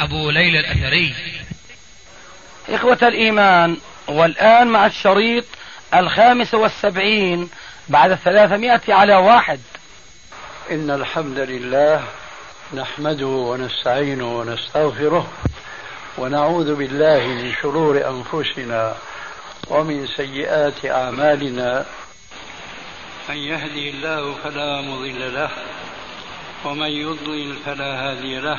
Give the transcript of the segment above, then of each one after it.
أبو ليلى الأثري. إخوة الإيمان والآن مع الشريط الخامس والسبعين بعد الثلاثمائة على واحد. إن الحمد لله نحمده ونستعينه ونستغفره ونعوذ بالله من شرور أنفسنا ومن سيئات أعمالنا. من يهدي الله فلا مضل له ومن يضلل فلا هادي له.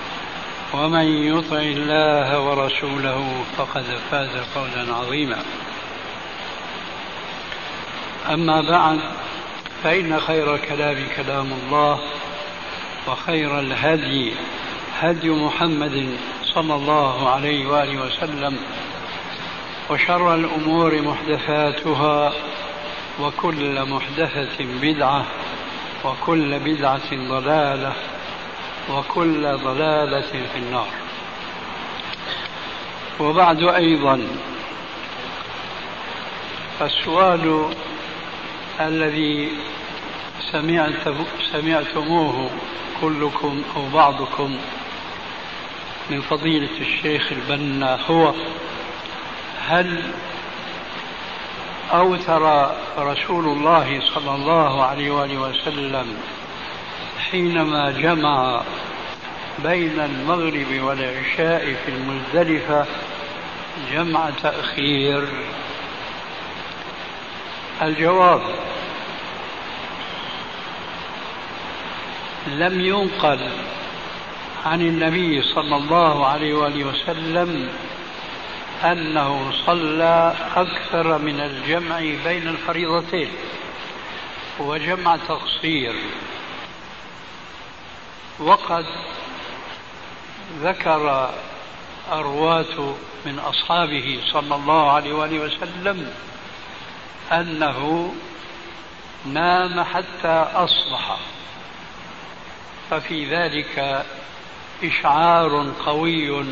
ومن يطع الله ورسوله فقد فاز فوزا عظيما. أما بعد فإن خير الكلام كلام الله وخير الهدي هدي محمد صلى الله عليه وآله وسلم وشر الأمور محدثاتها وكل محدثة بدعة وكل بدعة ضلالة. وكل ضلالة في النار. وبعد أيضا السؤال الذي سمعت سمعتموه كلكم أو بعضكم من فضيلة الشيخ البنا هو هل أوتر رسول الله صلى الله عليه وآله وسلم حينما جمع بين المغرب والعشاء في المزدلفة جمع تأخير. الجواب لم ينقل عن النبي صلى الله عليه وآله وسلم أنه صلى أكثر من الجمع بين الفريضتين وجمع تقصير. وقد ذكر الرواة من أصحابه صلى الله عليه وآله وسلم أنه نام حتى أصبح. ففي ذلك إشعار قوي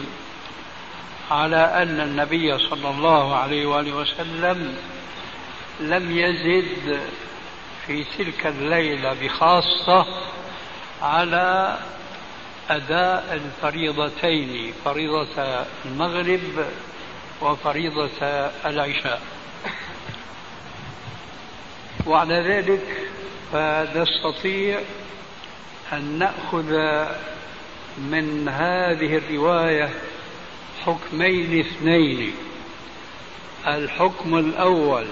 على أن النبي صلى الله عليه وآله وسلم لم يزد في تلك الليلة بخاصة على أداء الفريضتين فريضة المغرب وفريضة العشاء. وعلى ذلك فنستطيع أن نأخذ من هذه الرواية حكمين اثنين. الحكم الأول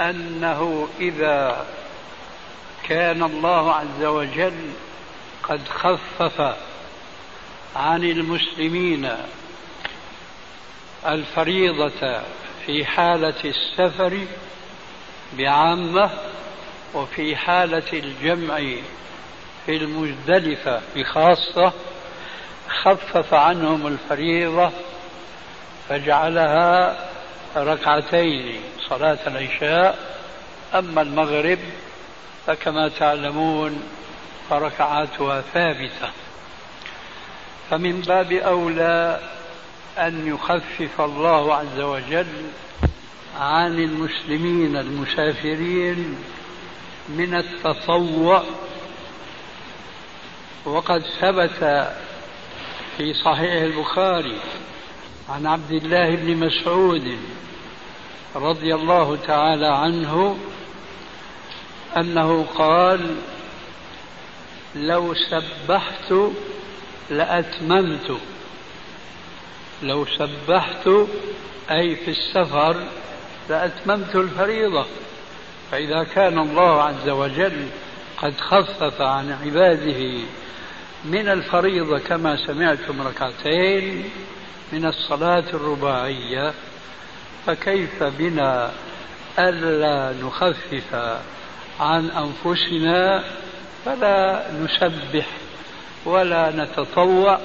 أنه إذا كان الله عز وجل قد خفف عن المسلمين الفريضة في حالة السفر بعامة وفي حالة الجمع في المزدلفة بخاصة خفف عنهم الفريضة فجعلها ركعتين صلاة العشاء أما المغرب فكما تعلمون فركعاتها ثابتة. فمن باب أولى أن يخفف الله عز وجل عن المسلمين المسافرين من التطوع. وقد ثبت في صحيح البخاري عن عبد الله بن مسعود رضي الله تعالى عنه أنه قال لو سبحت لأتممت. لو سبحت أي في السفر لأتممت الفريضة. فإذا كان الله عز وجل قد خفف عن عباده من الفريضة كما سمعتم ركعتين من الصلاة الرباعية فكيف بنا ألا نخفف عن أنفسنا فلا نسبح ولا نتطوع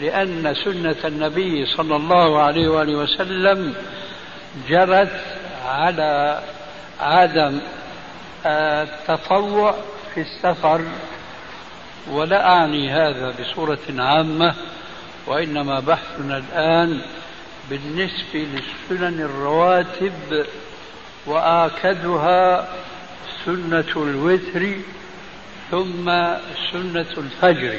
لأن سنة النبي صلى الله عليه وآله وسلم جرت على عدم التطوع في السفر. ولا أعني هذا بصورة عامة وإنما بحثنا الآن بالنسبة للسنن الرواتب وآكدها سنة الوتر ثم سنة الفجر.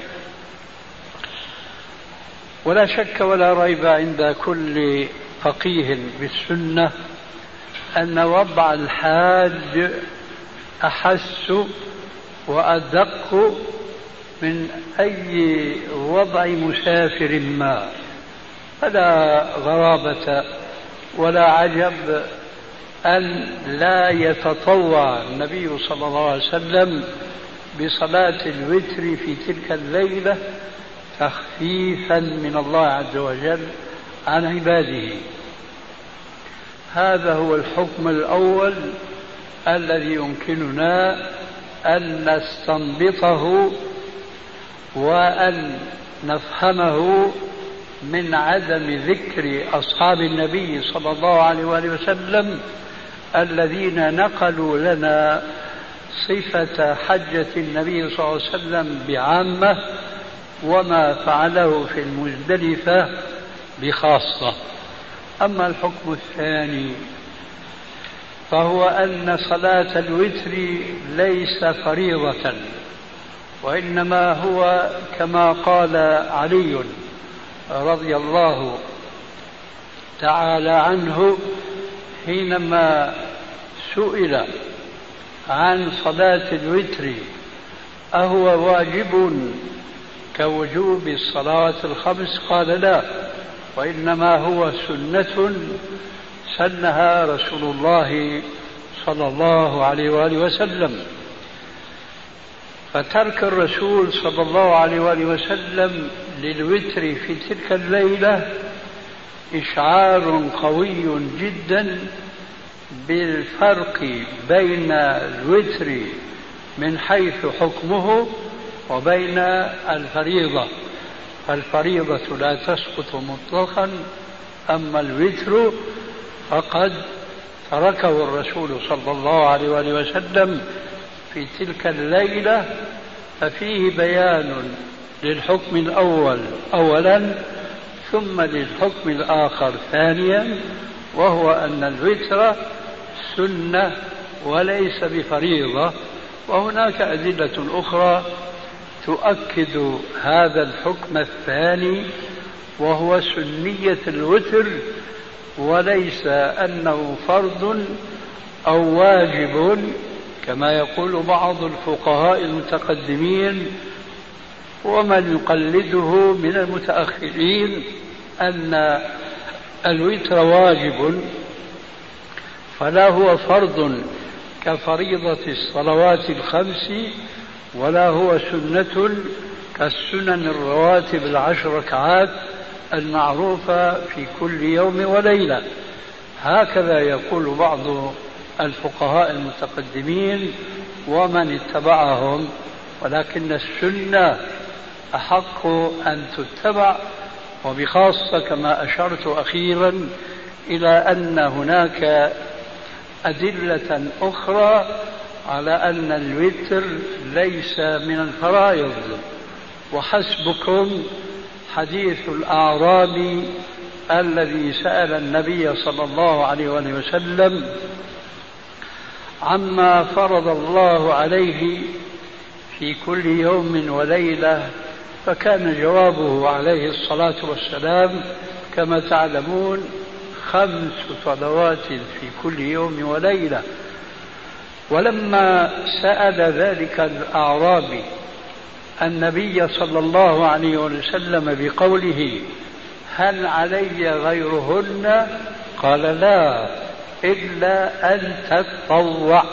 ولا شك ولا ريب عند كل فقيه بالسنة أن وضع الحاج أحس وأدق من أي وضع مسافر ما. فلا غرابة ولا عجب أن لا يتطوع النبي صلى الله عليه وسلم بصلاة الوتر في تلك الليلة تخفيفا من الله عز وجل عن عباده. هذا هو الحكم الأول الذي يمكننا أن نستنبطه وأن نفهمه من عدم ذكر أصحاب النبي صلى الله عليه وآله وسلم الذين نقلوا لنا صفة حجة النبي صلى الله عليه وسلم بعامة وما فعله في المزدلفة بخاصة. أما الحكم الثاني فهو أن صلاة الوتر ليس فريضة وإنما هو كما قال علي رضي الله تعالى عنه حينما سئل عن صلاة الوتر أهو واجب كوجوب الصلاة الخمس؟ قال لا وإنما هو سنة سنها رسول الله صلى الله عليه وآله وسلم. فترك الرسول صلى الله عليه وآله وسلم للوتر في تلك الليلة إشعار قوي جدا بالفرق بين الوتر من حيث حكمه وبين الفريضة. فالفريضة لا تسقط مطلقا أما الوتر فقد تركه الرسول صلى الله عليه وآله وسلم في تلك الليلة ففيه بيان للحكم الأول. أولا ثم للحكم الآخر ثانيا وهو أن الوتر سنة وليس بفريضة. وهناك أدلة أخرى تؤكد هذا الحكم الثاني وهو سنية الوتر وليس أنه فرض أو واجب كما يقول بعض الفقهاء المتقدمين. ومن يقلده من المتأخرين أن الوتر واجب فلا هو فرض كفريضة الصلوات الخمس ولا هو سنة كالسنن الرواتب العشر ركعات المعروفة في كل يوم وليلة. هكذا يقول بعض الفقهاء المتقدمين ومن اتبعهم ولكن السنة أحق أن تتبع وبخاصة كما أشرت أخيرا إلى أن هناك أدلة أخرى على أن الوتر ليس من الفرائض. وحسبكم حديث الأعرابي الذي سأل النبي صلى الله عليه وسلم عما فرض الله عليه في كل يوم وليلة فكان جوابه عليه الصلاة والسلام كما تعلمون خمس صلوات في كل يوم وليلة. ولما سأل ذلك الأعرابي النبي صلى الله عليه وسلم بقوله هل علي غيرهن؟ قال لا إلا أن تتطوع.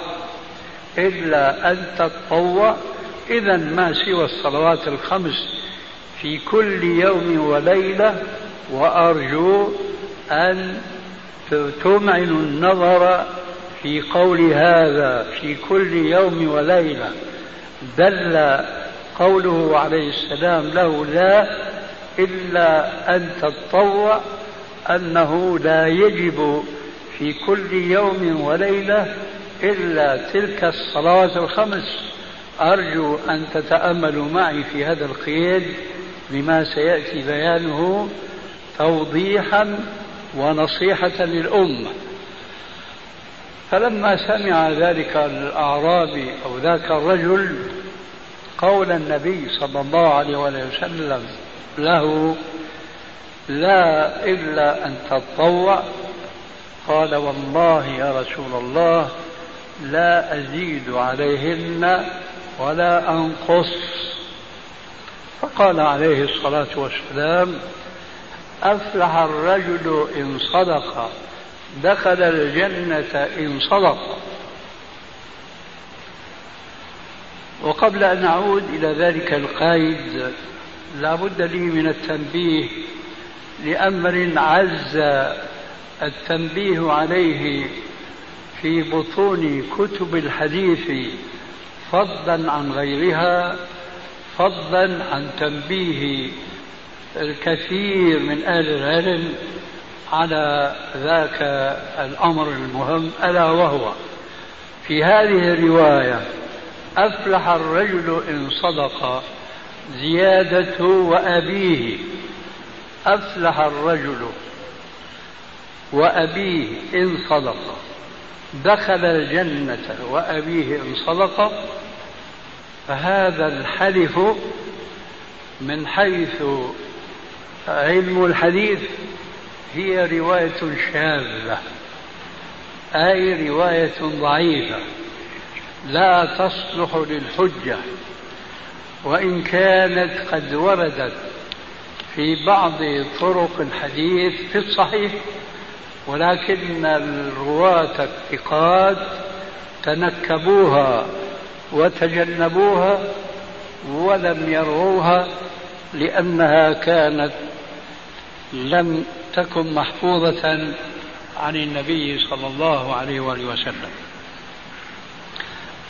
إلا أن تتطوع. إذا ما سوى الصلوات الخمس؟ في كل يوم وليلة وأرجو أن تمعن النظر في قول هذا في كل يوم وليلة. دل قوله عليه السلام له لا إلا أن تتطوع أنه لا يجب في كل يوم وليلة إلا تلك الصلوات الخمس. أرجو أن تتأملوا معي في هذا القيد. لما سيأتي بيانه توضيحا ونصيحة للأمة. فلما سمع ذلك الأعرابي أو ذاك الرجل قول النبي صلى الله عليه وسلم له لا إلا أن تتطوع قال والله يا رسول الله لا أزيد عليهن ولا أنقص. فقال عليه الصلاة والسلام أفلح الرجل إن صدق دخل الجنة إن صدق. وقبل أن أعود إلى ذلك القيد لا بد لي من التنبيه لأمر عز التنبيه عليه في بطون كتب الحديث فضلا عن غيرها. فضلا عن تنبيه الكثير من أهل العلم على ذاك الأمر المهم ألا وهو في هذه الرواية أفلح الرجل إن صدق زيادة وأبيه. أفلح الرجل وأبيه إن صدق. دخل الجنة وأبيه إن صدق. فهذا الحلف من حيث علم الحديث هي رواية شاذة أي رواية ضعيفة لا تصلح للحجة وإن كانت قد وردت في بعض طرق الحديث في الصحيح ولكن الرواة الثقات تنكبوها وتجنبوها ولم يروها لأنها كانت لم تكن محفوظة عن النبي صلى الله عليه وآله وسلم.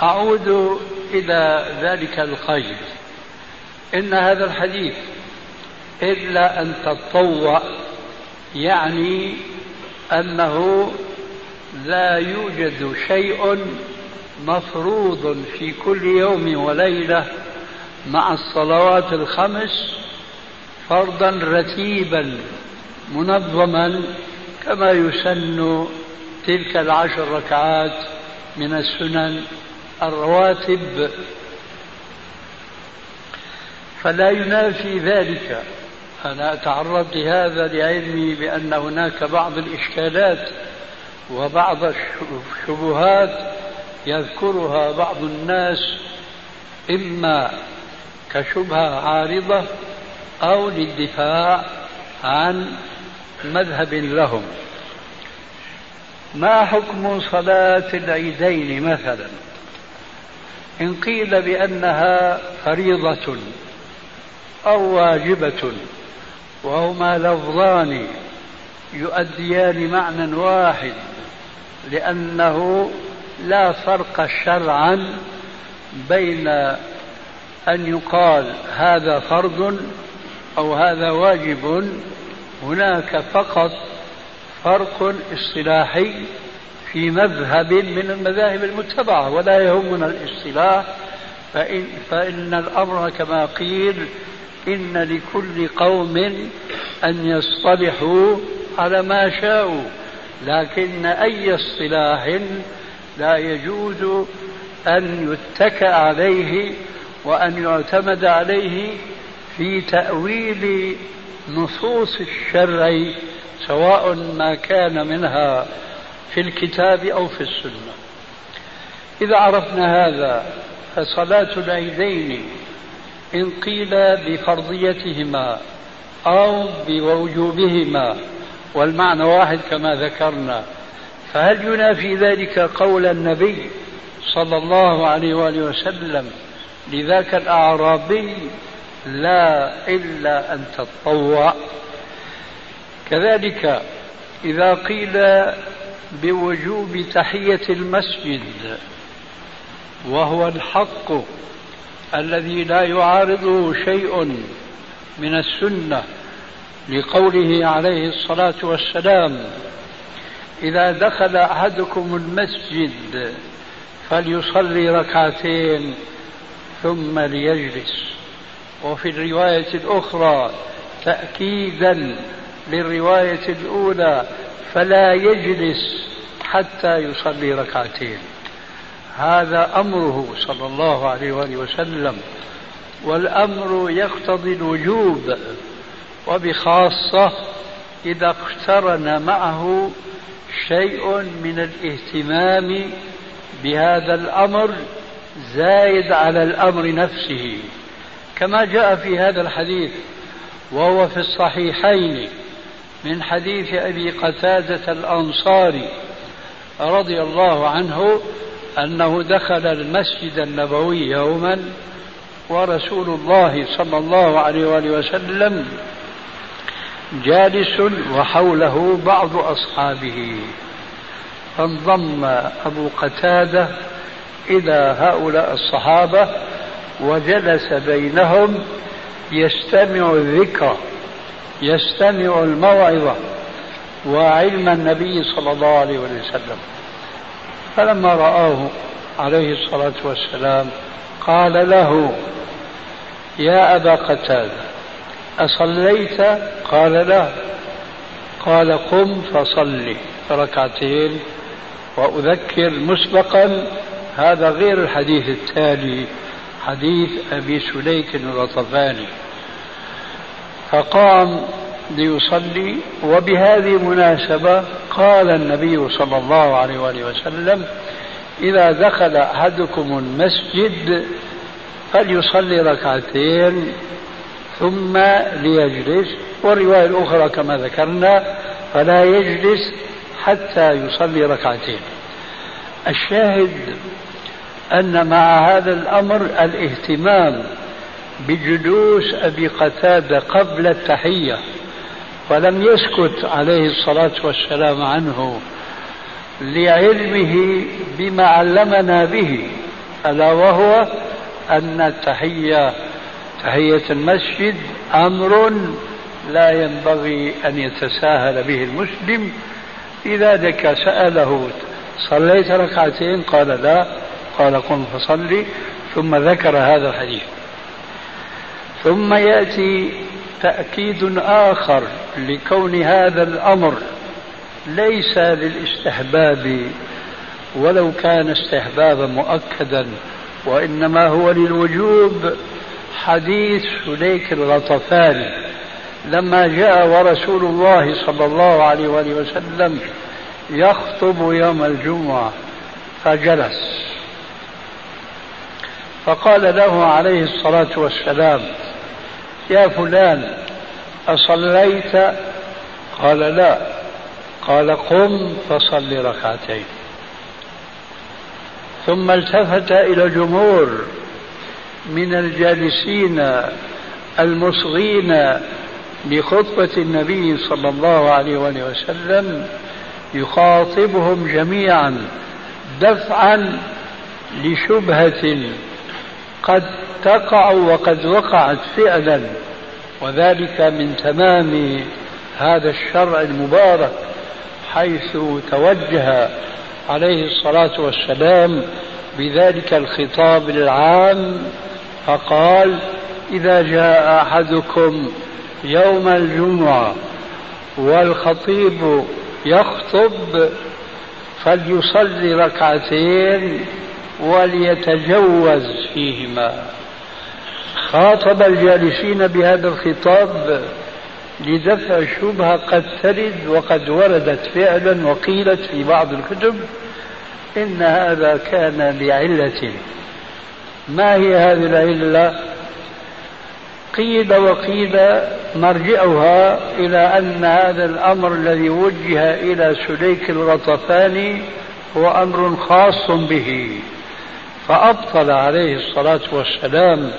أعود إلى ذلك القيد إن هذا الحديث إلا أن تطوع يعني أنه لا يوجد شيء مفروض في كل يوم وليلة مع الصلوات الخمس فرضا رتيبا منظما كما يسن تلك العشر ركعات من السنن الرواتب. فلا ينافي ذلك. أنا أتعرض لهذا لعلمي بأن هناك بعض الإشكالات وبعض الشبهات يذكرها بعض الناس إما كشبهة عارضة أو للدفاع عن مذهب لهم. ما حكم صلاة العيدين مثلا؟ إن قيل بأنها فريضة أو واجبة وهما لفظان يؤديان معنى واحد لأنه لا فرق شرعا بين أن يقال هذا فرض أو هذا واجب. هناك فقط فرق اصطلاحي في مذهب من المذاهب المتبعة ولا يهمنا الاصطلاح. فإن, فإن الأمر كما قيل إن لكل قوم أن يصطلحوا على ما شاءوا لكن أي اصطلاح لا يجوز أن يتكأ عليه وأن يعتمد عليه في تأويل نصوص الشرع سواء ما كان منها في الكتاب أو في السنة. إذا عرفنا هذا فصلاة العيدين إن قيل بفرضيتهما أو بوجوبهما والمعنى واحد كما ذكرنا. فهل ينافي ذلك قول النبي صلى الله عليه وآله وسلم لذاك الأعرابي لا إلا أن تتطوع كذلك إذا قيل بوجوب تحية المسجد وهو الحق الذي لا يعارضه شيء من السنة لقوله عليه الصلاة والسلام إذا دخل أحدكم المسجد فليصلي ركعتين ثم ليجلس. وفي الرواية الأخرى تأكيدا للرواية الأولى فلا يجلس حتى يصلي ركعتين. هذا أمره صلى الله عليه وآله وسلم والأمر يقتضي الوجوب وبخاصة إذا اقترن معه شيء من الاهتمام بهذا الأمر زايد على الأمر نفسه. كما جاء في هذا الحديث وهو في الصحيحين من حديث أبي قتادة الأنصاري رضي الله عنه أنه دخل المسجد النبوي يوما ورسول الله صلى الله عليه وآله وسلم جالس وحوله بعض أصحابه فانضم أبو قتادة إلى هؤلاء الصحابة وجلس بينهم يستمع الذكر يستمع الموعظة وعلم النبي صلى الله عليه وسلم. فلما رآه عليه الصلاة والسلام قال له يا أبا قتادة أصليت؟ قال لا. قال قم فصلي. ركعتين. وأذكر مسبقا هذا غير الحديث التالي حديث أبي سليك الغطفاني. فقام ليصلي وبهذه المناسبة قال النبي صلى الله عليه وآله وسلم إذا دخل أحدكم المسجد فليصلي ركعتين ثم ليجلس. والرواية الأخرى كما ذكرنا فلا يجلس حتى يصلي ركعتين. الشاهد أن مع هذا الأمر الاهتمام بجلوس أبي قتادة قبل التحية ولم يسكت عليه الصلاة والسلام عنه لعلمه بما علمنا به ألا وهو أن التحية تحية المسجد أمر لا ينبغي أن يتساهل به المسلم. لذلك سأله صليت ركعتين؟ قال لا. قال قم فصلي. ثم ذكر هذا الحديث. ثم يأتي تأكيد آخر لكون هذا الأمر ليس للاستحباب ولو كان استحبابا مؤكدا وإنما هو للوجوب حديث سليك الغطفاني لما جاء ورسول الله صلى الله عليه وآله وسلم يخطب يوم الجمعة فجلس. فقال له عليه الصلاة والسلام يا فلان أصليت؟ قال لا. قال قم فصل ركعتين. ثم التفت إلى الجمهور من الجالسين المصغين لخطبة النبي صلى الله عليه وآله وسلم يخاطبهم جميعا دفعا لشبهة قد تقع وقد وقعت فعلا وذلك من تمام هذا الشرع المبارك حيث توجه عليه الصلاة والسلام بذلك الخطاب العام فقال إذا جاء أحدكم يوم الجمعة والخطيب يخطب فليصلي ركعتين وليتجوز فيهما. خاطب الجالسين بهذا الخطاب لدفع شبهة قد ترد وقد وردت فعلا وقيلت في بعض الكتب إن هذا كان لعلة ما هي هذه العلة؟ قيل وقيل مرجعها إلى أن هذا الأمر الذي وجه إلى سليك الغطفاني هو أمر خاص به. فأبطل عليه الصلاة والسلام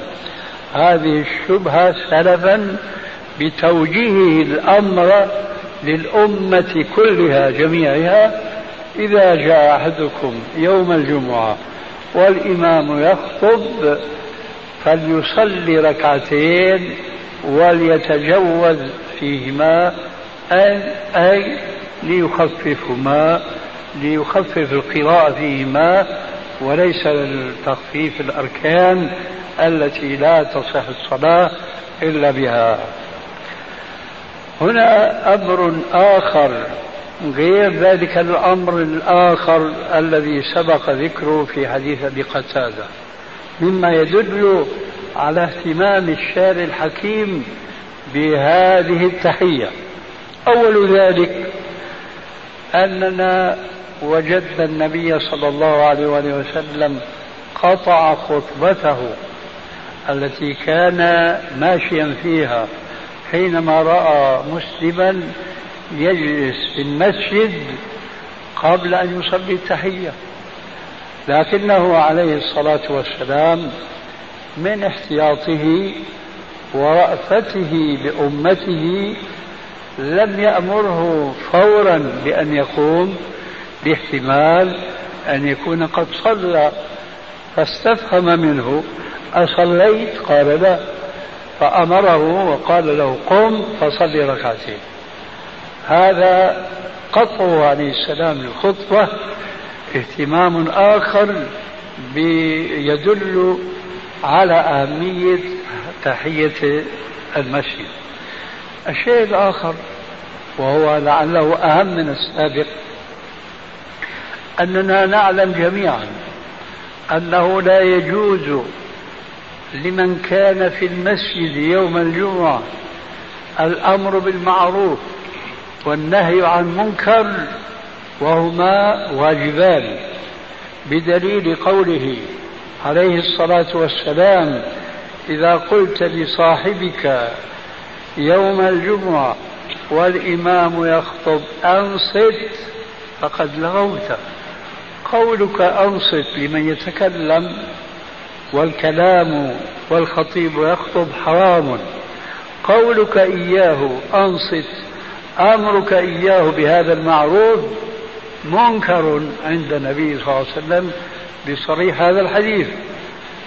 هذه الشبهة سلفا بتوجيهه الأمر للأمة كلها جميعها. إذا جاء أحدكم يوم الجمعة والإمام يخطب فليصلي ركعتين وليتجوز فيهما أي, ليخففهما ليخفف القراءة فيهما وليس لتخفيف الأركان التي لا تصح الصلاة إلا بها. هنا أمر آخر غير ذلك الأمر الآخر الذي سبق ذكره في حديث أبي قتادة مما يدل على اهتمام الشارع الحكيم بهذه التحية. أول ذلك أننا وجدنا النبي صلى الله عليه وسلم قطع خطبته التي كان ماشيا فيها حينما رأى مسلما يجلس في المسجد قبل أن يصلي التحية. لكنه عليه الصلاة والسلام من احتياطه ورأفته بأمته لم يأمره فورا بأن يقوم باحتمال أن يكون قد صلى. فاستفهم منه أصليت؟ قال لا. فأمره وقال له قم فصلي ركعتين. هذا قطعه عليه السلام للخطبة اهتمام آخر يدل على أهمية تحية المسجد. الشيء الآخر وهو لعله أهم من السابق أننا نعلم جميعا أنه لا يجوز لمن كان في المسجد يوم الجمعة الأمر بالمعروف والنهي عن منكر وهما واجبان بدليل قوله عليه الصلاة والسلام إذا قلت لصاحبك يوم الجمعة والإمام يخطب أنصت فقد لغوت قولك أنصت لمن يتكلم والكلام والخطيب يخطب حرام قولك إياه أنصت أمرك إياه بهذا المعروف منكر عند النبي صلى الله عليه وسلم بصريح هذا الحديث.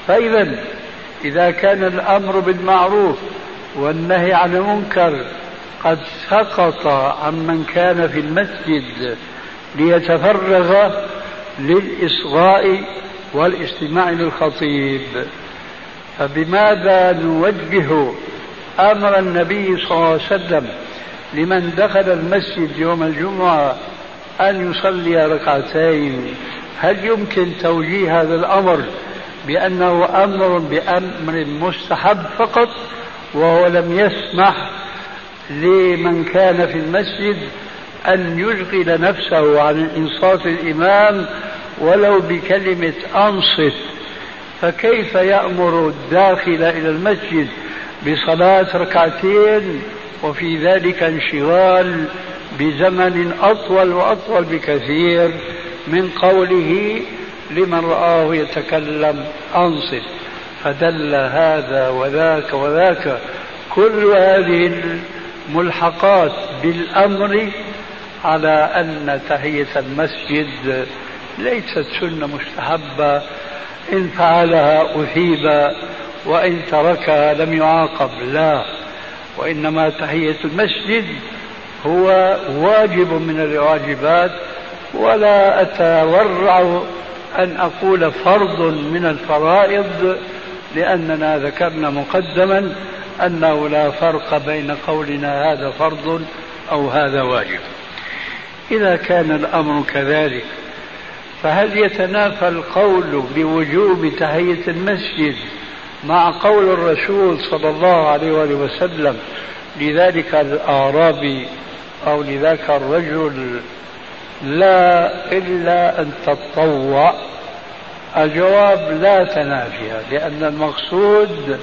فإذا إذا كان الأمر بالمعروف والنهي عن المنكر قد سقط عمن كان في المسجد ليتفرغ للإصغاء والاستماع للخطيب. فبماذا نوجه أمر النبي صلى الله عليه وسلم لمن دخل المسجد يوم الجمعة أن يصلي ركعتين. هل يمكن توجيه هذا الأمر بأنه أمر بأمر مستحب فقط وهو لم يسمح لمن كان في المسجد أن يشغل نفسه عن انصاف الإمام ولو بكلمة أنصت؟ فكيف يأمر الداخل إلى المسجد بصلاة ركعتين وفي ذلك انشغال بزمن أطول وأطول بكثير من قوله لمن رآه يتكلم أنصت فدل هذا وذاك وذاك كل هذه الملحقات بالأمر على أن تحية المسجد ليست سنة مستحبة إن فعلها أثيب وإن تركها لم يعاقب لا. وإنما تحية المسجد هو واجب من الواجبات ولا أتورع أن أقول فرض من الفرائض لأننا ذكرنا مقدما أنه لا فرق بين قولنا هذا فرض أو هذا واجب. إذا كان الأمر كذلك فهل يتنافى القول بوجوب تحية المسجد مع قول الرسول صلى الله عليه وآله وسلم لذلك الأعرابي أو لذاك الرجل لا إلا أن تتطوع الجواب لا تنافي لأن المقصود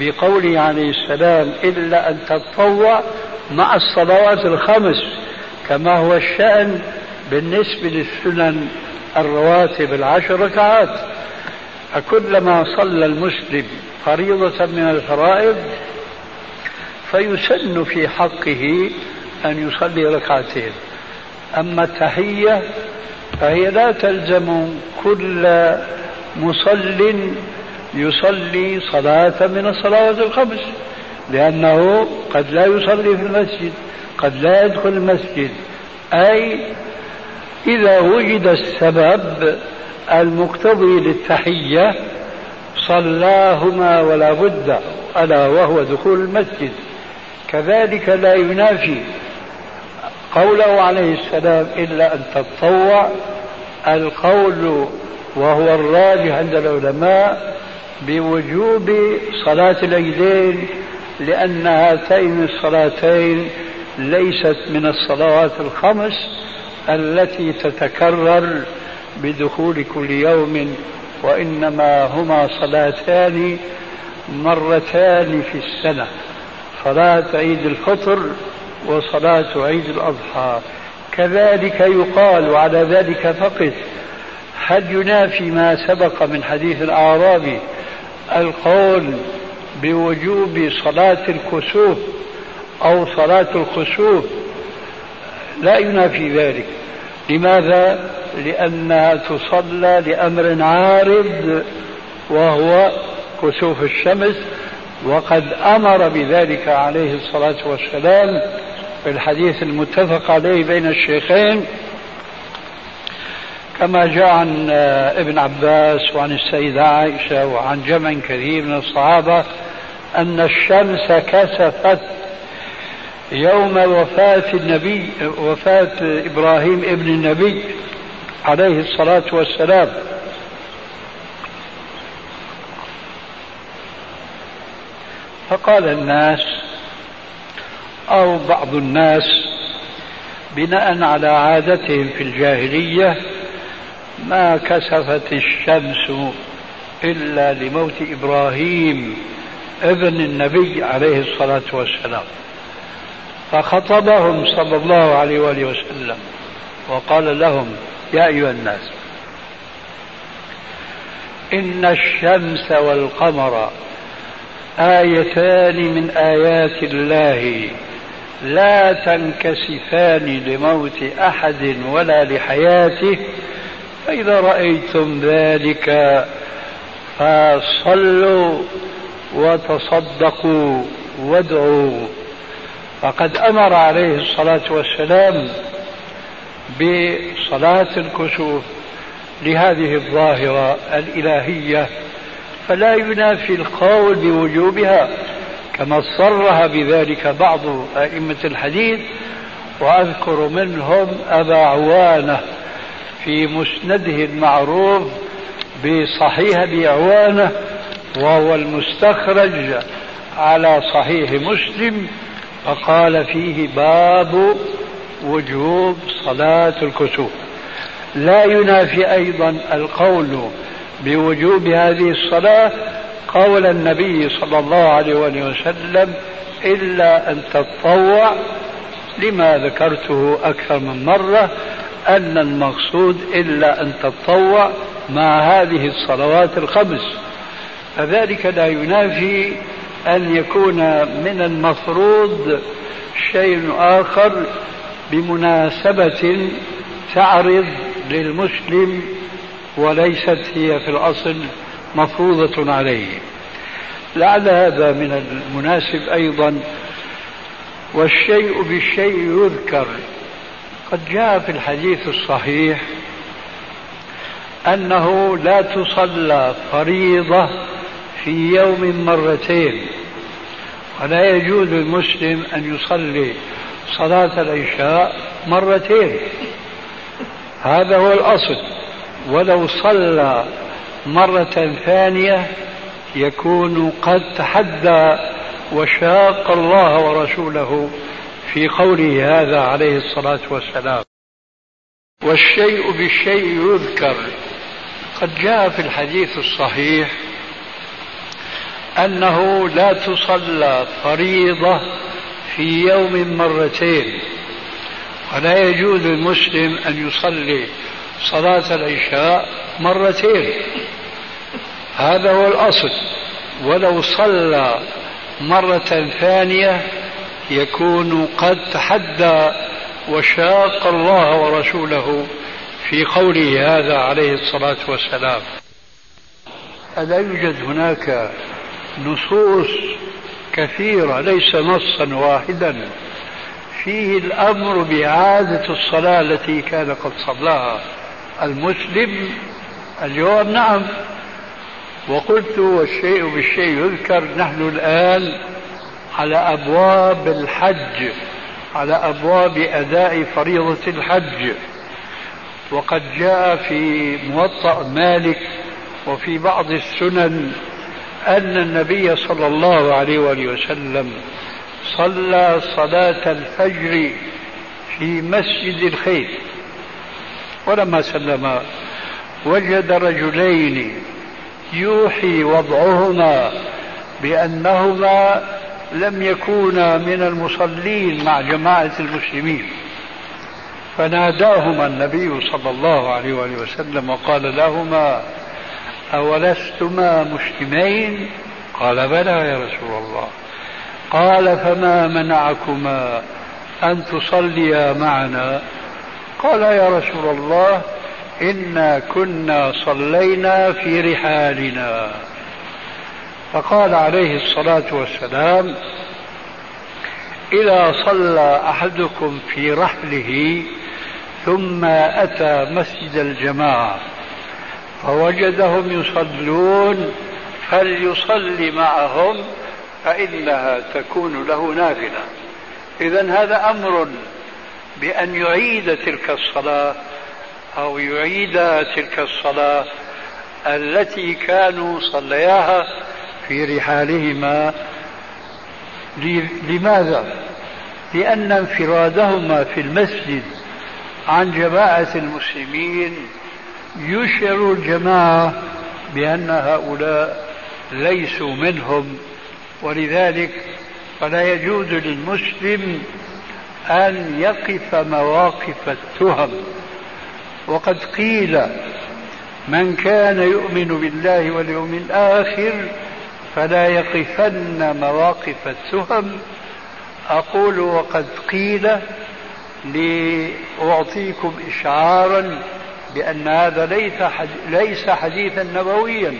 بقوله عليه السلام إلا أن تتطوع مع الصلوات الخمس كما هو الشأن بالنسبة للسنن الرواتب العشر ركعات. فكلما صلى المسلم فريضة من الفرائض فيسن في حقه أن يصلي ركعتين. أما التحية فهي لا تلزم كل مصل يصلي صلاة من الصلوات الخمس لأنه قد لا يصلي في المسجد قد لا يدخل المسجد. أي إذا وجد السبب المقتضي للتحية صلاهما ولا بد ألا وهو دخول المسجد. كذلك لا ينافي قوله عليه السلام إلا أن تتطوع القول وهو الراجح عند العلماء بوجوب صلاة العيدين لأن هاتين الصلاتين ليست من الصلوات الخمس التي تتكرر بدخول كل يوم وإنما هما صلاتان مرتان في السنة صلاة عيد الفطر وصلاة عيد الأضحى. كذلك يقال وعلى ذلك فقس هل ينافي ما سبق من حديث الأعرابي القول بوجوب صلاة الكسوف أو صلاة الخسوف؟ لا ينافي ذلك. لماذا؟ لأنها تصلى لأمر عارض وهو كسوف الشمس. وقد أمر بذلك عليه الصلاة والسلام في الحديث المتفق عليه بين الشيخين. كما جاء عن ابن عباس وعن السيدة عائشة وعن جمع كثير من الصحابة أن الشمس كسفت يوم وفاة النبي وفاة إبراهيم ابن النبي. عليه الصلاة والسلام. فقال الناس أو بعض الناس بناء على عادتهم في الجاهلية ما كسفت الشمس إلا لموت إبراهيم ابن النبي عليه الصلاة والسلام. فخطبهم صلى الله عليه وآله وسلم وقال لهم يا أيها الناس إن الشمس والقمر آيتان من آيات الله لا تنكسفان لموت أحد ولا لحياته فإذا رأيتم ذلك فصلوا وتصدقوا وادعوا. فقد أمر عليه الصلاة والسلام بصلاة الكسوف لهذه الظاهرة الإلهية فلا ينافي القول بوجوبها كما صرح بذلك بعض أئمة الحديث وأذكر منهم أبا عوانة في مسنده المعروف بصحيح أبي عوانة وهو المستخرج على صحيح مسلم فقال فيه باب وجوب صلاة الكسوف. لا ينافي أيضا القول بوجوب هذه الصلاة قول النبي صلى الله عليه وسلم إلا أن تتطوع لما ذكرته أكثر من مرة أن المقصود إلا أن تتطوع مع هذه الصلوات الخمس. فذلك لا ينافي أن يكون من المفروض شيء آخر بمناسبة تعرض للمسلم وليست هي في الأصل مفروضة عليه. لعل هذا من المناسب أيضا والشيء بالشيء يذكر. قد جاء في الحديث الصحيح أنه لا تصلى فريضة في يوم مرتين. ولا يجوز للمسلم أن يصلي صلاة العشاء مرتين. هذا هو الأصل. ولو صلى مرة ثانية يكون قد تحدى وشاق الله ورسوله في قوله هذا عليه الصلاة والسلام. والشيء بالشيء يذكر. قد جاء في الحديث الصحيح أنه لا تصلى فريضة في يوم مرتين. ولا يجوز للمسلم أن يصلي صلاة العشاء مرتين. هذا هو الأصل. ولو صلى مرة ثانية يكون قد تحدى وشاق الله ورسوله في قوله هذا عليه الصلاة والسلام. ألا يوجد هناك نصوص كثيرة ليس نصا واحدا. فيه الأمر بإعادة الصلاة التي كان قد صلاها المسلم الجواب نعم. وقلت والشيء بالشيء يذكر نحن الآن على أبواب الحج على أبواب أداء فريضة الحج. وقد جاء في موطأ مالك وفي بعض السنن أن النبي صلى الله عليه وآله وسلم صلى صلاة الفجر في مسجد الخير. ولما سلم وجد رجلين يوحي وضعهما بأنهما لم يكونا من المصلين مع جماعة المسلمين. فناداهما النبي صلى الله عليه وآله وسلم وقال لهما أولستما مسلمين قال بلى يا رسول الله. قال فما منعكما أن تصليا معنا؟ قال يا رسول الله إنا كنا صلينا في رحالنا. فقال عليه الصلاة والسلام إذا صلى أحدكم في رحله ثم أتى مسجد الجماعة فوجدهم يصلون فليصلي معهم؟ فإنها تكون له نافلة. إذا هذا أمر بأن يعيد تلك الصلاة أو يعيد تلك الصلاة التي كانوا صلياها في رحالهما. لماذا؟ لأن انفرادهما في المسجد عن جماعة المسلمين يشعر الجماعة بأن هؤلاء ليسوا منهم ولذلك فلا يجوز للمسلم أن يقف مواقف التهم. وقد قيل من كان يؤمن بالله واليوم الآخر فلا يقفن مواقف التهم أقول وقد قيل لأعطيكم إشعارا بأن هذا ليس ليس حديثا نبويا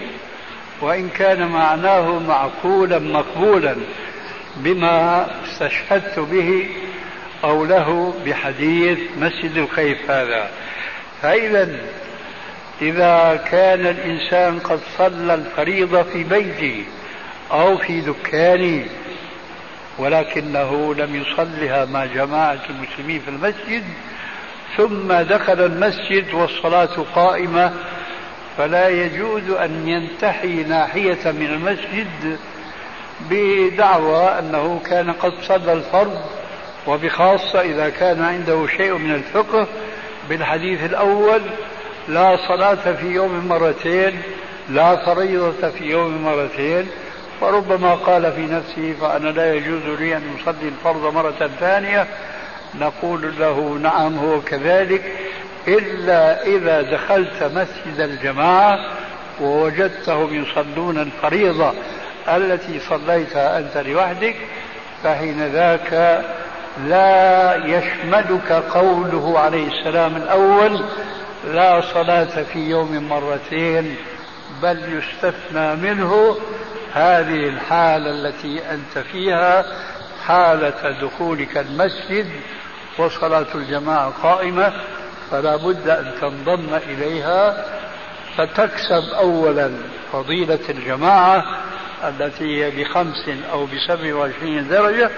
وإن كان معناه معقولا مقبولا بما استشهدت به أو له بحديث مسجد الخيف هذا. فإذا إذا كان الإنسان قد صلى الفريضة في بيته أو في دكانه ولكنه لم يصلها مع جماعة المسلمين في المسجد ثم دخل المسجد والصلاة قائمة فلا يجوز أن ينتحي ناحية من المسجد بدعوى أنه كان قد صلى الفرض وبخاصة إذا كان عنده شيء من الفقه. بالحديث الأول لا صلاة في يوم مرتين لا فريضة في يوم مرتين. وربما قال في نفسه فأنا لا يجوز لي أن أصلي الفرض مرة ثانية نقول له نعم هو كذلك. إلا إذا دخلت مسجد الجماعة ووجدتهم يصلون الفريضة التي صليتها أنت لوحدك فحين ذاك لا يشملك قوله عليه السلام الأول لا صلاة في يوم مرتين بل يستثنى منه هذه الحالة التي أنت فيها حالة دخولك المسجد وصلاة الجماعة قائمة فلا بد أن تنضم إليها فتكسب أولا فضيلة الجماعة التي هي بخمس أو بسبع وعشرين درجة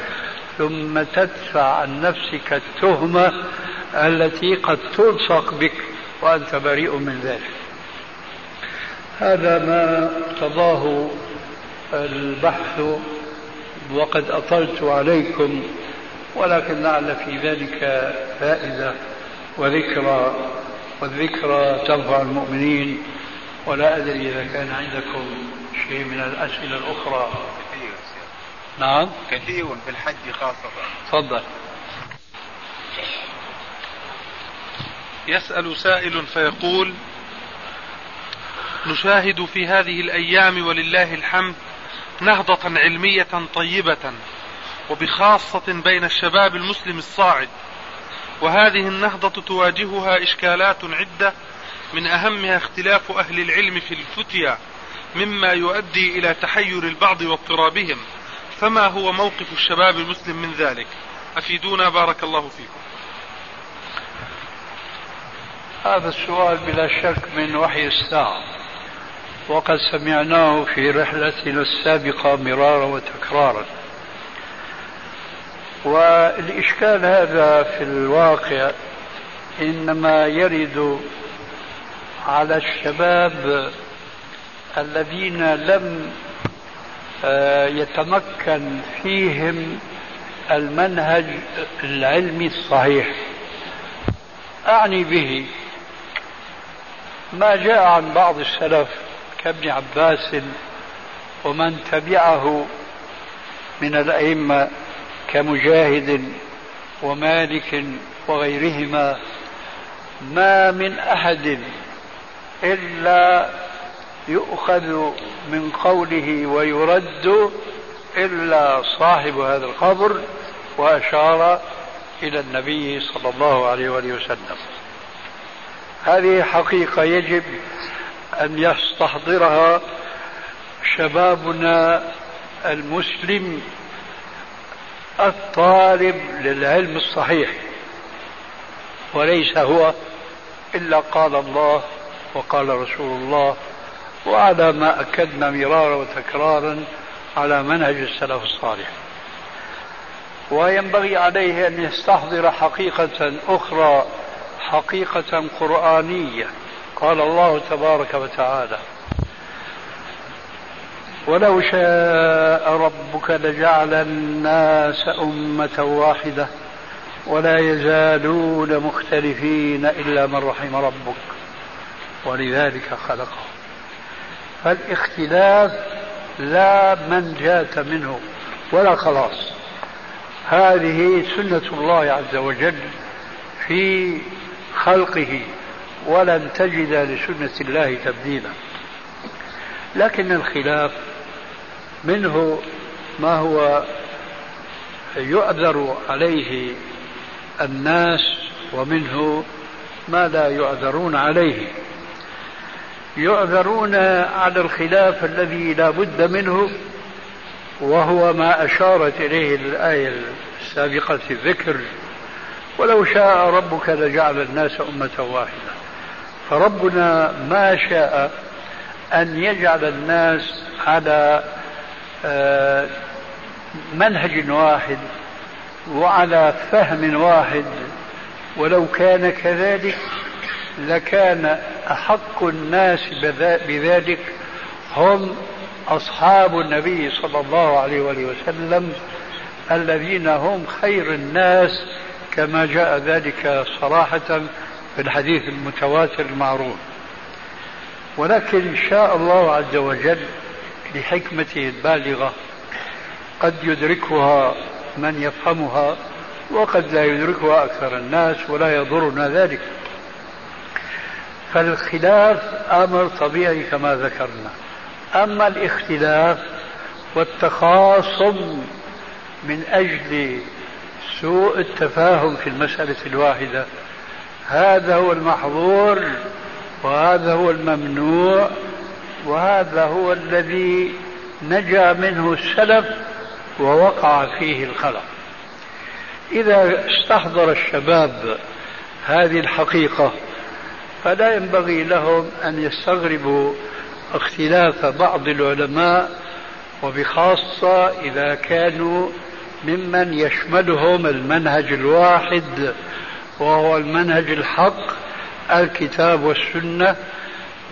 ثم تدفع عن نفسك التهمة التي قد تلصق بك وأنت بريء من ذلك. هذا ما اقتضاه البحث وقد أطلت عليكم ولكن لعل في ذلك فائدة وذكرى والذكرى تنفع المؤمنين. ولا أدري إذا كان عندكم شيء من الأسئلة الأخرى. كثير نعم. كثير في الحج خاصة. تفضل. يسأل سائل فيقول نشاهد في هذه الأيام ولله الحمد نهضة علمية طيبة. وبخاصة بين الشباب المسلم الصاعد. وهذه النهضة تواجهها إشكالات عدة من أهمها اختلاف أهل العلم في الفتيا مما يؤدي إلى تحير البعض واضطرابهم. فما هو موقف الشباب المسلم من ذلك؟ أفيدونا بارك الله فيكم. هذا السؤال بلا شك من وحي الساعة. وقد سمعناه في رحلتنا السابقة مرارا وتكرارا. والإشكال هذا في الواقع إنما يرد على الشباب الذين لم آه، يتمكن فيهم المنهج العلمي الصحيح. أعني به ما جاء عن بعض السلف كابن عباس ومن تبعه من الأئمة كمجاهد ومالك وغيرهما ما من أحد إلا يؤخذ من قوله ويرد إلا صاحب هذا القبر وأشار إلى النبي صلى الله عليه وآله وسلم. هذه حقيقة يجب أن يستحضرها شبابنا المسلم الطالب للعلم الصحيح وليس هو إلا قال الله وقال رسول الله وعلى ما أكدنا مرارا وتكرارا على منهج السلف الصالح. وينبغي عليه أن يستحضر حقيقة أخرى حقيقة قرآنية. قال الله تبارك وتعالى ولو شاء ربك لجعل الناس أمة واحدة ولا يزالون مختلفين إلا من رحم ربك ولذلك خلقهم. فالاختلاف لا منجاة منه ولا خلاص. هذه سنة الله عز وجل في خلقه ولن تجد لسنة الله تبديلا. لكن الخلاف منه ما هو يعذر عليه الناس ومنه ما لا يعذرون عليه. يعذرون على الخلاف الذي لا بد منه وهو ما أشارت إليه الآية السابقة في الذكر ولو شاء ربك لجعل الناس أمة واحدة فربنا ما شاء أن يجعل الناس على منهج واحد وعلى فهم واحد ولو كان كذلك لكان أحق الناس بذلك هم أصحاب النبي صلى الله عليه وسلم الذين هم خير الناس كما جاء ذلك صراحة في الحديث المتواتر المعروف. ولكن شاء الله عز وجل لحكمته البالغة. قد يدركها من يفهمها وقد لا يدركها أكثر الناس ولا يضرنا ذلك. فالخلاف أمر طبيعي كما ذكرنا. أما الاختلاف والتخاصم من أجل سوء التفاهم في المسألة الواحدة هذا هو المحظور وهذا هو الممنوع وهذا هو الذي نجا منه السلف ووقع فيه الخلق. إذا استحضر الشباب هذه الحقيقة فلا ينبغي لهم أن يستغربوا اختلاف بعض العلماء وبخاصة إذا كانوا ممن يشملهم المنهج الواحد وهو المنهج الحق الكتاب والسنة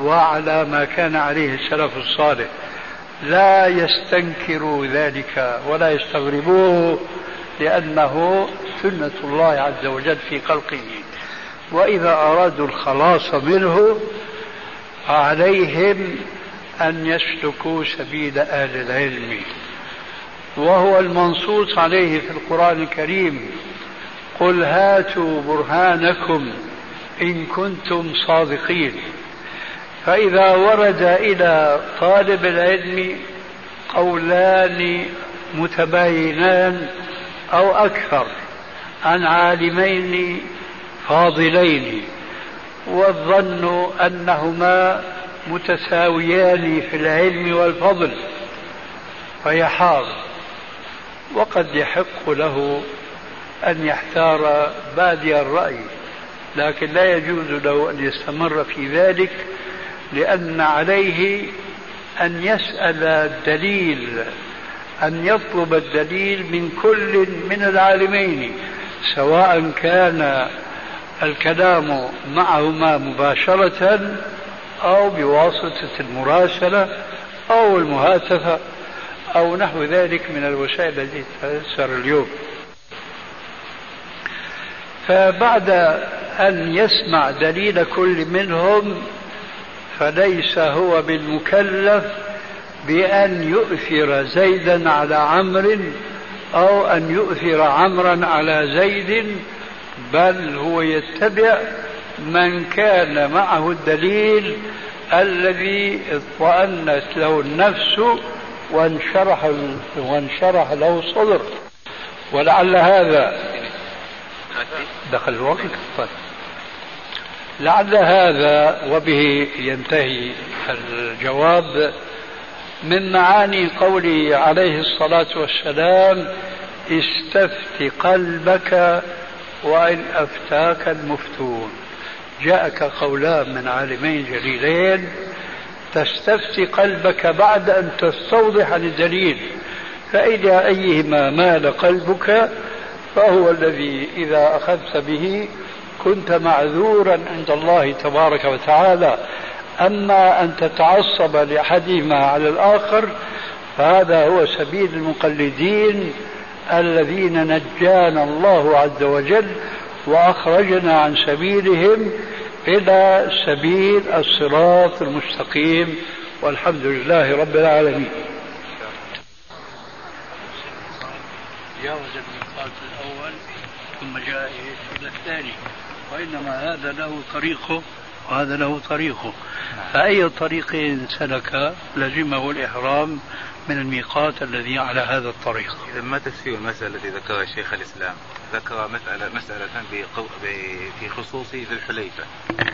وعلى ما كان عليه السلف الصالح. لا يستنكروا ذلك ولا يستغربوه لأنه سنة الله عز وجل في خلقه. وإذا أرادوا الخلاص منه عليهم أن يسلكوا سبيل أهل العلم. وهو المنصوص عليه في القرآن الكريم قل هاتوا برهانكم إن كنتم صادقين. فإذا ورد إلى طالب العلم قولان متباينان أو أكثر عن عالمين فاضلين والظن أنهما متساويان في العلم والفضل فيحار وقد يحق له أن يحتار بادي الرأي لكن لا يجوز له أن يستمر في ذلك لأن عليه أن يسأل الدليل أن يطلب الدليل من كل من العالمين سواء كان الكلام معهما مباشرة أو بواسطة المراسلة أو المهاتفة أو نحو ذلك من الوسائل التي تتيسر اليوم. فبعد أن يسمع دليل كل منهم فليس هو بالمكلف بأن يؤثر زيدا على عمرو أو أن يؤثر عمرا على زيد بل هو يتبع من كان معه الدليل الذي اطمأنت له النفس وانشرح وانشرح له الصدر ولعل هذا دخل الوقت؟ طيب. لعل هذا وبه ينتهي الجواب من معاني قوله عليه الصلاة والسلام استفت قلبك وإن أفتاك المفتون. جاءك قولان من عالمين جليلين تستفتي قلبك بعد أن تستوضح الدليل فإلى أيهما مال قلبك؟ فهو الذي إذا أخذت به كنت معذورا عند الله تبارك وتعالى. أما أن تتعصب لأحدهما على الآخر فهذا هو سبيل المقلدين الذين نجانا الله عز وجل وأخرجنا عن سبيلهم إلى سبيل الصراط المستقيم. والحمد لله رب العالمين. جاوز الميقات الأول ثم جاء إلى الثاني. وإنما هذا له طريقه وهذا له طريقه. فأي طريق سلك لزمه الإحرام من الميقات الذي على هذا الطريق؟ إذا ما تفسير المسألة التي ذكرها شيخ الإسلام؟ ذكر مسألة مسألة في خصوص ذي الحليفة.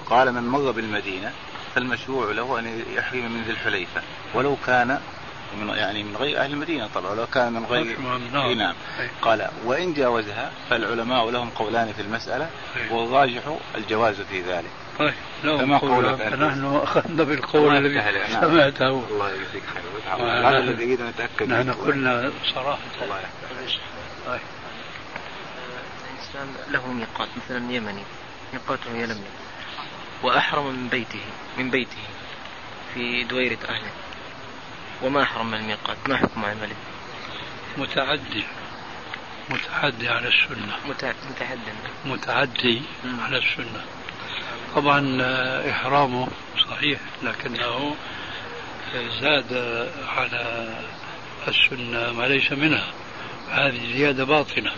قال من مر بالمدينة فالمشروع له أن يحرم من ذي الحليفة ولو كان من يعني من غير أهل المدينة طبعا ولو كان من غير نعم. نعم قال وإن جاوزها فالعلماء لهم قولان في المسألة والراجح الجواز في ذلك. طيب كما قولك نحن أخذنا بالقول الذي نعم. سمعته. الله يجزيك خير. هذا الذي اتاكد نحن قلنا صراحة. الله طيب. الإنسان له ميقات مثلا يمني. ميقاته يلملم وأحرم من بيته من بيته في دويرة أهله. وما أحرم من الميقات. ما حكم عمله؟ متعدي. متعدي على السنة. متعدي. متعدي على السنة. طبعا آه، إحرامه صحيح لكنه زاد على السنة ما ليس منها. هذه زيادة باطنة.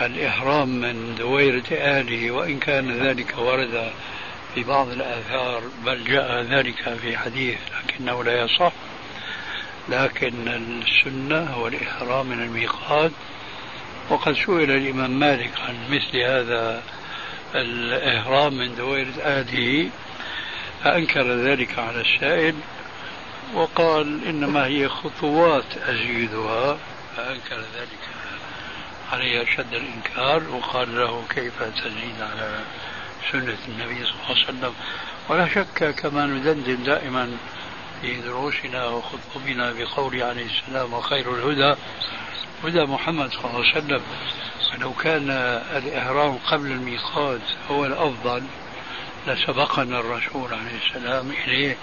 الإحرام من دويرة آله وإن كان ذلك ورد في بعض الآثار بل جاء ذلك في حديث لكنه لا يصح. لكن السنة هو الإحرام من الميقات. وقد سئل الإمام مالك عن مثل هذا الإهرام من دويرة أهله فأنكر ذلك على السائل وقال إنما هي خطوات أزيدها فأنكر ذلك عليه أشد الإنكار وقال له كيف تزيد على سنة النبي صلى الله عليه وسلم. ولا شك كما ندندن دائما في دروسنا وخطبنا بقول عليه السلام وخير الهدى هدى محمد صلى الله عليه وسلم. لو كان الإحرام قبل الميقات هو الأفضل لسبقنا الرسول عليه السلام إليه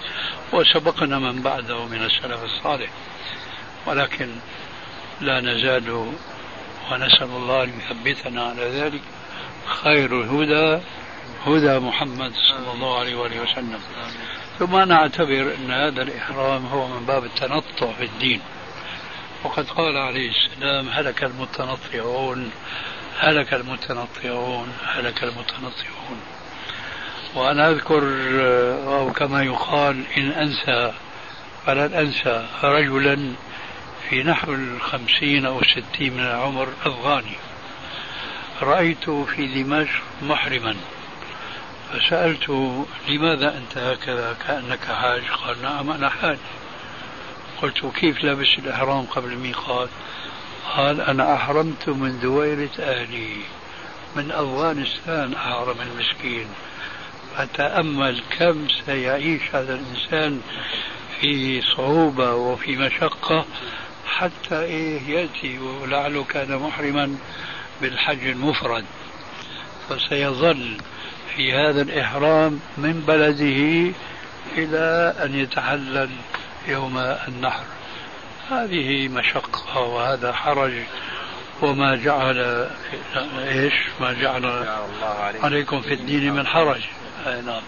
وسبقنا من بعده من السلف الصالح. ولكن لا نزال ونسأل الله أن يثبتنا على ذلك. خير الهدى هدى محمد صلى الله عليه وآله وسلم. ثم نعتبر أن هذا الإحرام هو من باب التنطع في الدين. وقد قال عليه السلام هلك المتنطعون هلك المتنطعون هلك المتنطعون. وأنا أذكر أو كما يقال إن أنسى فلن أنسى رجلا في نحو الخمسين أو الستين من العمر أفغاني. رأيته في دمشق محرما. فسألته لماذا أنت هكذا؟ كأنك حاج؟ قال نعم أنا حاج. قلت كيف لابس الإحرام قبل الميقات؟ قال أنا أحرمت من دويرة أهلي. من أفغانستان أحرم المسكين. فتأمل كم سيعيش هذا الإنسان في صعوبة وفي مشقة حتى إيه يأتي ولعله كان محرما بالحج المفرد. فسيظل في هذا الإحرام من بلده إلى أن يتحلل يوم النحر. هذه مشقة وهذا حرج وما جعل إيش؟ ما جعل عليكم في الدين من حرج. نعم.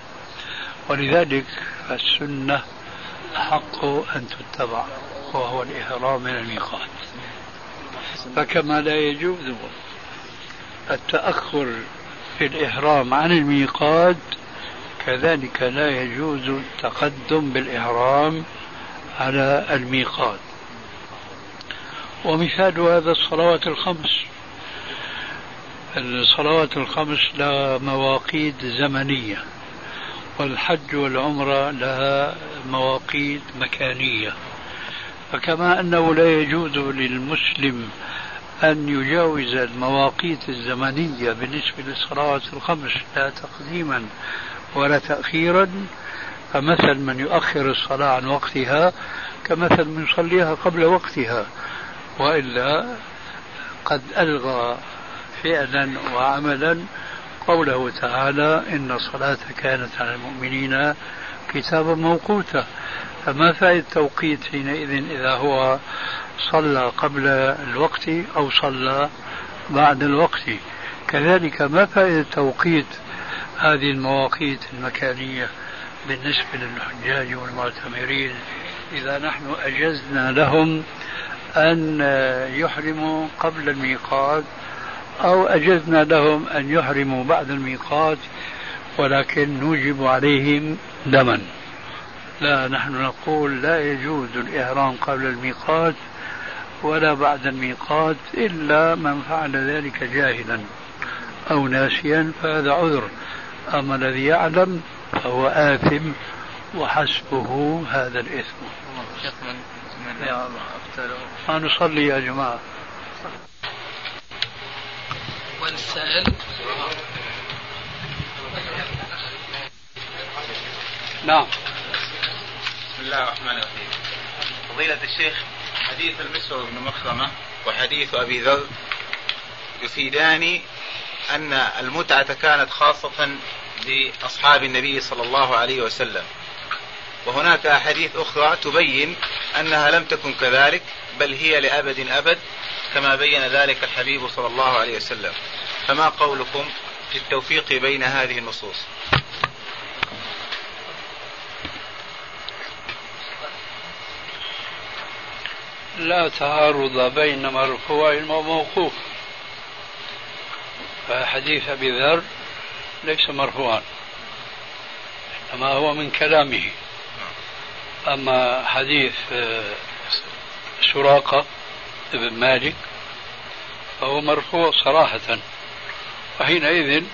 ولذلك السنة أحق أن تتبع وهو الإحرام من الميقات. فكما لا يجوز التأخر في الإحرام عن الميقات كذلك لا يجوز التقدم بالإحرام على الميقات. ومثال هذا الصلوات الخمس. الصلوات الخمس لها مواقيت زمنية والحج والعمرة لها مواقيت مكانية. فكما أنه لا يجوز للمسلم أن يجاوز المواقيت الزمنية بالنسبة للصلوات الخمس لا تقديما ولا تأخيرا فمثل من يؤخر الصلاة عن وقتها كمثل من يصليها قبل وقتها وإلا قد ألغى فعلا وعملا قوله تعالى إن الصلاة كانت على المؤمنين كتابا موقوتا. فما فائدة التوقيت حينئذ إذا هو صلى قبل الوقت أو صلى بعد الوقت. كذلك ما فائدة توقيت هذه المواقيت المكانية بالنسبة للحجاج والمعتمرين إذا نحن أجزنا لهم أن يحرموا قبل الميقات أو أجزنا لهم أن يحرموا بعد الميقات ولكن نوجب عليهم دما. لا نحن نقول لا يجوز الإحرام قبل الميقات ولا بعد الميقات إلا من فعل ذلك جاهلا أو ناسيا فهذا عذر. أما الذي يعلم فهو آثم وحسبه هذا الإثم. يا الله ما نصلي يا جماعة. والسائل نعم. بسم الله الرحمن الرحيم. فضيلة الشيخ حديث المسور بن مخرمة وحديث أبي ذر يفيدان أن المتعة كانت خاصة لأصحاب النبي صلى الله عليه وسلم. وهناك أحاديث أخرى تبين أنها لم تكن كذلك بل هي لأبد أبد كما بين ذلك الحبيب صلى الله عليه وسلم. فما قولكم في التوفيق بين هذه النصوص؟ لا تعارض بين مرفوع وموقوف. فحديث أبي ذر ليس مرفوعا إنما هو من كلامه. أما حديث آه، سراقة ابن مالك فهو مرفوع صراحة وحينئذ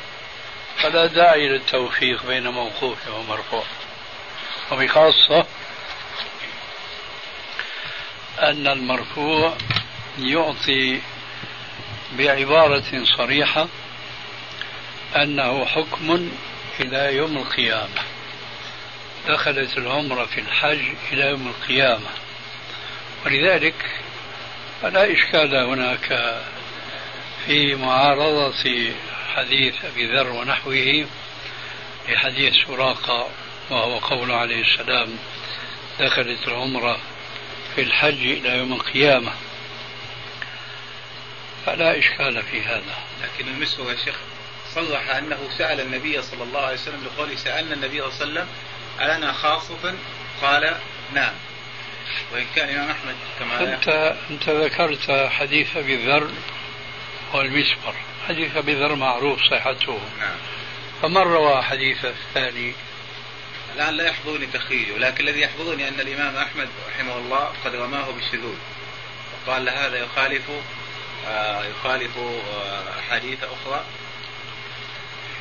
فلا داعي للتوفيق بين موقوف ومرفوع. وبخاصة أن المرفوع يعطي بعبارة صريحة أنه حكم إلى يوم القيامة. دخلت العمرة في الحج إلى يوم القيامة. ولذلك فلا إشكال هناك في معارضة حديث أبي ذر ونحوه لحديث سراقة وهو قول عليه السلام دخلت العمرة في الحج إلى يوم القيامة. فلا إشكال في هذا. لكن المسور يا شيخ صرح أنه سأل النبي صلى الله عليه وسلم لقوله سألنا النبي صلى الله عليه وسلم ألنا خاصة قال نعم. وإن كان الإمام أحمد كما أنت أنت ذكرت حديث أبي ذر والمسبر. حديث أبي ذر معروف صحته. نعم. فمن روى حديث الثاني؟ الآن لا يحضرني تخريجه لكن الذي يحضرني أن الإمام أحمد رحمه الله قد رماه بالشذوذ. وقال هذا يخالف آه يخالف آه أحاديث أخرى.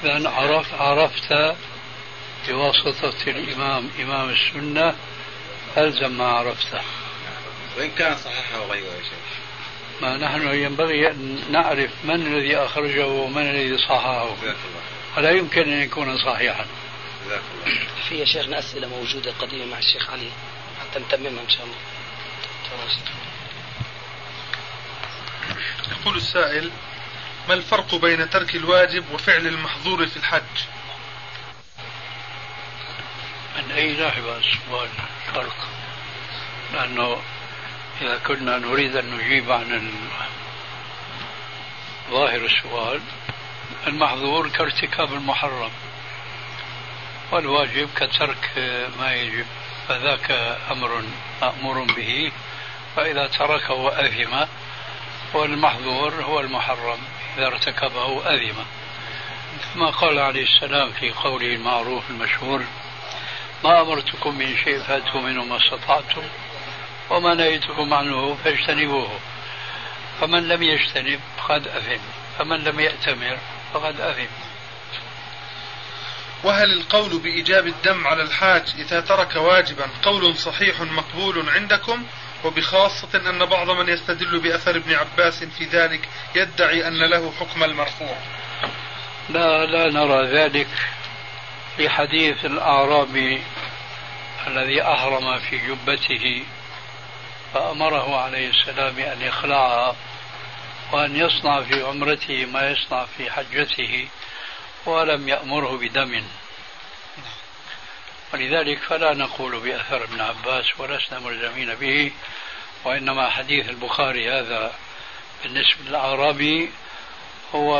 لأن عرفت عرفت بواسطة الإمام إمام السنة ألزم ما عرفته. وإن كان صححه غيره يا شيخ. ما نحن ينبغي أن نعرف من الذي أخرجه ومن الذي صححه. ولا يمكن أن يكون صحيحا. في يا شيخنا أسئلة موجودة قديمة مع الشيخ علي حتى نتممها إن شاء الله. يقول السائل ما الفرق بين ترك الواجب وفعل المحظور في الحج؟ من أي ناحية السؤال فرق؟ لأنه إذا كنا نريد أن نجيب عن ظاهر السؤال المحظور كارتكاب المحرم. والواجب كترك ما يجب فذاك أمر مأمور به فإذا تركه أثم والمحظور هو المحرم إذا ارتكبه أثم كما قال عليه السلام في قوله المعروف المشهور ما أمرتكم من شيء فأتوا منه ما استطعتم وما نهيتكم عنه فاجتنبوه فمن لم يجتنب فقد أثم فمن لم يأتمر فقد أثم. وهل القول بإيجاب الدم على الحاج إذا ترك واجبا قول صحيح مقبول عندكم؟ وبخاصة أن بعض من يستدل بأثر ابن عباس في ذلك يدعي أن له حكم المرفوع. لا لا نرى ذلك في حديث الأعرابي الذي أهرم في جبته فأمره عليه السلام أن يخلعها وأن يصنع في عمرته ما يصنع في حجته. ولم يأمره بدم. ولذلك فلا نقول بأثر ابن عباس ولسنا ملزمين به وإنما حديث البخاري هذا بالنسبة للأعرابي هو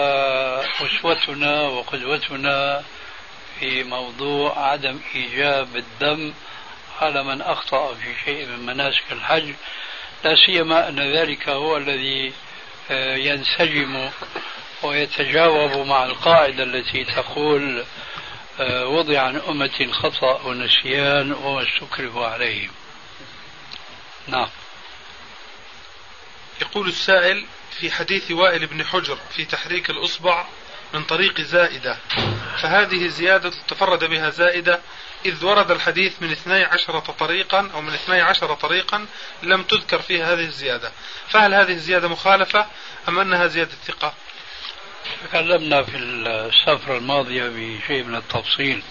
أسوتنا وقدوتنا في موضوع عدم إيجاب الدم على من أخطأ في شيء من مناسك الحج. لا سيما أن ذلك هو الذي آه، ينسجم ويتجاوب مع القاعدة التي تقول آه، وضع عن أمة الخطأ والنسيان وما استكرهوا عليه نعم. يقول السائل في حديث وائل بن حجر في تحريك الإصبع من طريق زائدة فهذه زيادة تفرد بها زائدة إذ ورد الحديث من اثني عشرة طريقا أو من اثني عشر طريقا لم تذكر فيها هذه الزيادة. فهل هذه الزيادة مخالفة أم أنها زيادة ثقة؟ تكلمنا في السفرة الماضية بشيء من التفصيل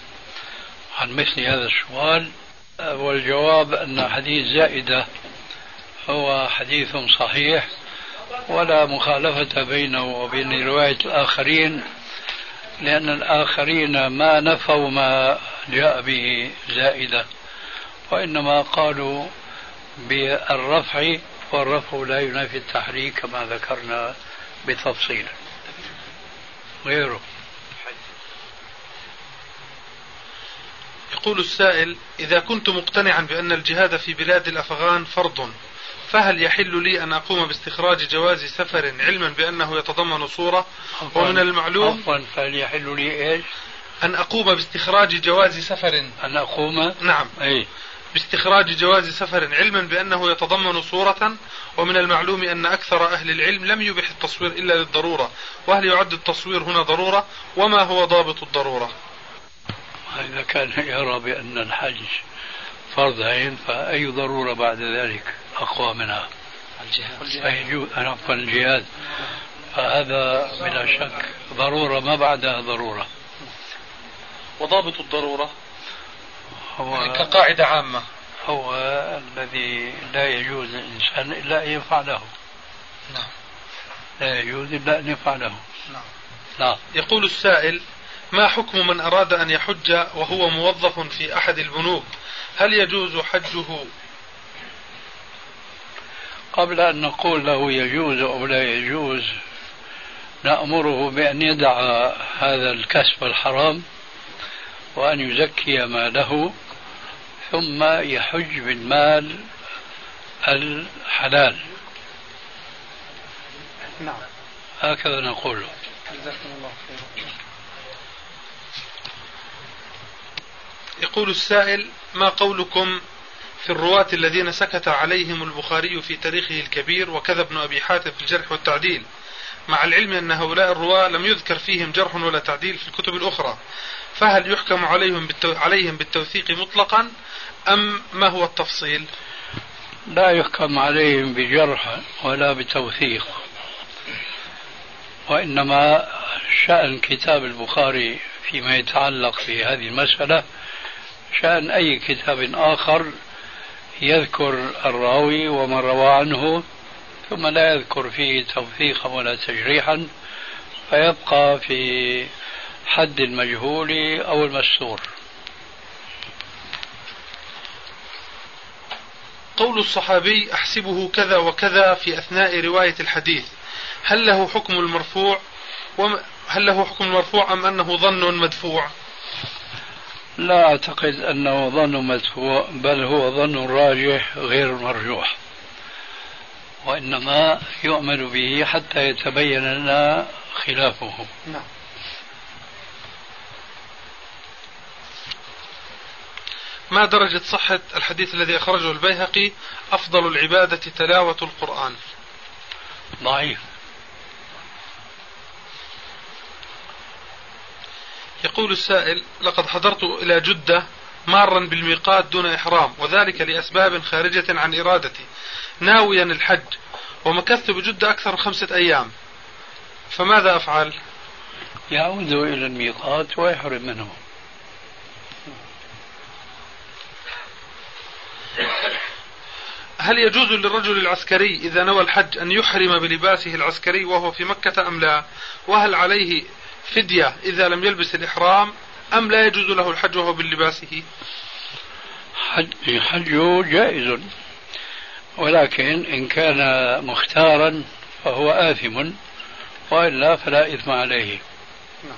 عن مثل هذا السؤال والجواب أن حديث زائدة هو حديث صحيح ولا مخالفة بينه وبين رواية الآخرين لأن الآخرين ما نفوا ما جاء به زائدة وإنما قالوا بالرفع والرفع لا ينافي التحريك كما ذكرنا بتفصيل. غيره. يقول السائل إذا كنت مقتنعا بأن الجهاد في بلاد الأفغان فرض فهل يحل لي أن أقوم باستخراج جواز سفر علما بأنه يتضمن صورة؟ ومن المعلوم عفوا. فهل يحل لي إيش؟ أن أقوم باستخراج جواز سفر. أن أقوم؟ نعم. أي باستخراج جواز سفر علما بأنه يتضمن صورة ومن المعلوم أن أكثر أهل العلم لم يبح التصوير إلا للضرورة. وهل يعد التصوير هنا ضرورة؟ وما هو ضابط الضرورة؟ إذا كان يرى بأن الحج فرض عين فأي ضرورة بعد ذلك أقوى منها؟ الجهاد. عفوا الجهاد. فهذا بلا شك ضرورة ما بعدها ضرورة. وضابط الضرورة؟ هو يعني كقاعدة عامة. هو الذي لا يجوز للإنسان إلا أن يفعله لا يجوز إلا أن يفعله نعم. نعم يقول السائل ما حكم من أراد أن يحج وهو موظف في أحد البنوك؟ هل يجوز حجه؟ قبل أن نقول له يجوز أو لا يجوز نأمره بأن يدع هذا الكسب الحرام وأن يزكي ماله ثم يحج بالمال الحلال. نعم. هكذا نقول. جزاكم الله خيرا. يقول السائل ما قولكم في الرواة الذين سكت عليهم البخاري في تاريخه الكبير وكذا ابن أبي حاتم في الجرح والتعديل؟ مع العلم أن هؤلاء الرواة لم يذكر فيهم جرح ولا تعديل في الكتب الأخرى فهل يحكم عليهم. عليهم بالتوثيق مطلقا أم ما هو التفصيل لا يحكم عليهم بجرح ولا بتوثيق وإنما شأن كتاب البخاري فيما يتعلق بهذه المسألة شأن أي كتاب آخر يذكر الراوي ومن روى عنه ثم لا يذكر فيه توثيقا ولا تجريحا فيبقى في حد المجهول أو المستور. قول الصحابي أحسبه كذا وكذا في أثناء رواية الحديث. هل له حكم المرفوع هل له حكم المرفوع أم أنه ظن مدفوع؟ لا أعتقد أنه ظن مدفوع بل هو ظن راجح غير مرجوح. وإنما يؤمن به حتى يتبين لنا خلافه. نعم. ما درجة صحة الحديث الذي أخرجه البيهقي؟ أفضل العبادة تلاوة القرآن. ضعيف. يقول السائل لقد حضرت إلى جدة مارا بالميقات دون إحرام وذلك لأسباب خارجة عن إرادتي. ناويا الحج ومكثت بجدة أكثر من خمسة أيام. فماذا أفعل؟ يعود إلى الميقات ويحرم منه. هل يجوز للرجل العسكري إذا نوى الحج أن يحرم بلباسه العسكري وهو في مكة أم لا؟ وهل عليه فدية إذا لم يلبس الإحرام؟ أم لا يجوز له الحج وهو بلباسه حج حجه جائز ولكن إن كان مختارا فهو آثم وإلا فلا إثم عليه نعم.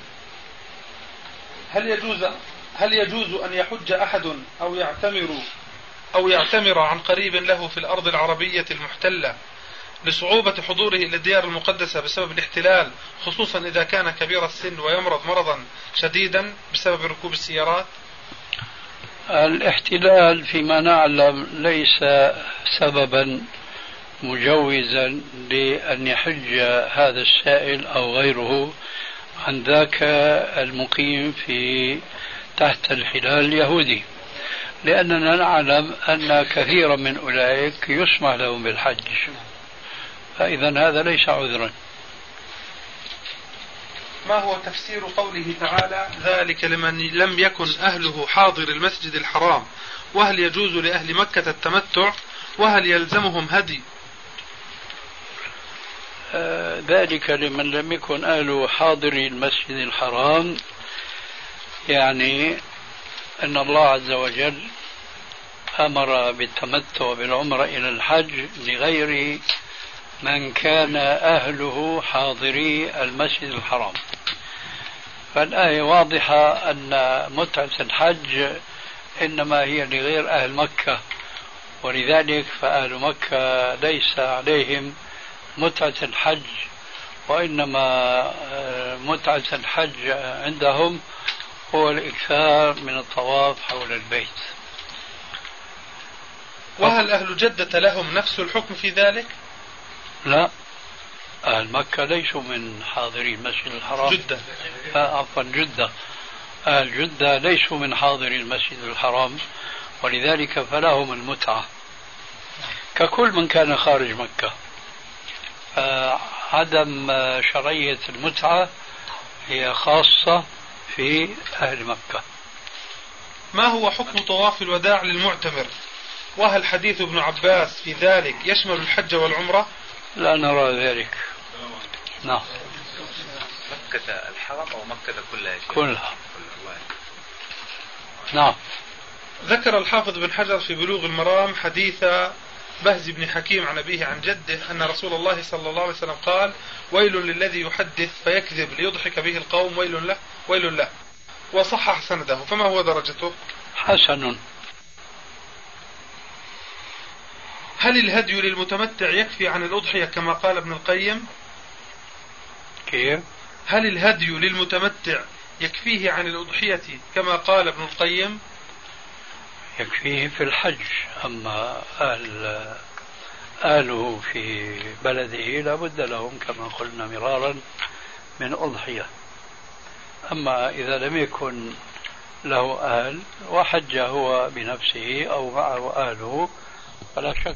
هل يجوز هل يجوز أن يحج أحد أو يعتمر أو يعتمر عن قريب له في الأرض العربية المحتلة لصعوبة حضوره إلى الديار المقدسة بسبب الاحتلال خصوصا إذا كان كبير السن ويمرض مرضا شديدا بسبب ركوب السيارات. الاحتلال فيما نعلم ليس سببا مجوزا لأن يحج هذا السائل أو غيره عن ذاك المقيم في تحت الحلال اليهودي. لأننا نعلم أن كثيرا من أولئك يسمح لهم بالحج. فإذا هذا ليس عذرا. ما هو تفسير قوله تعالى ذلك لمن لم يكن أهله حاضر المسجد الحرام؟ وهل يجوز لأهل مكة التمتع؟ وهل يلزمهم هدي؟ آه ذلك لمن لم يكن أهله حاضر المسجد الحرام. يعني أن الله عز وجل أمر بالتمتع بالعمرة إلى الحج لغير من كان أهله حاضري المسجد الحرام فالآية واضحة أن متعة الحج إنما هي لغير أهل مكة ولذلك فأهل مكة ليس عليهم متعة الحج وإنما متعة الحج عندهم هو الإكثار من الطواف حول البيت وهل أهل جدة لهم نفس الحكم في ذلك؟ لا. أهل مكة ليسوا من حاضري المسجد الحرام. جدة. عفوا جدة. أهل جدة ليسوا من حاضري المسجد الحرام ولذلك فلهم المتعة. ككل من كان خارج مكة. عدم شرعية المتعة هي خاصة في أهل مكة. ما هو حكم طواف الوداع للمعتمر؟ وهل حديث ابن عباس في ذلك يشمل الحج والعمرة؟ لا نرى ذلك. نعم. مكة الحرم أو مكة كلها يا شيخ؟ كلها. كلها. نعم. ذكر الحافظ بن حجر في بلوغ المرام حديث بهز بن حكيم عن أبيه عن جده أن رسول الله صلى الله عليه وسلم قال ويل للذي يحدث فيكذب ليضحك به القوم ويل له ويل له. وصحح سنده فما هو درجته؟ حسن. هل الهدي للمتمتع يكفي عن الأضحية كما قال ابن القيم؟ كيف هل الهدي للمتمتع يكفيه عن الأضحية كما قال ابن القيم؟ يكفيه في الحج أما أهل أهله في بلده لابد لهم كما قلنا مرارا من أضحية. أما إذا لم يكن له أهل وحج هو بنفسه أو معه أهله فلا شك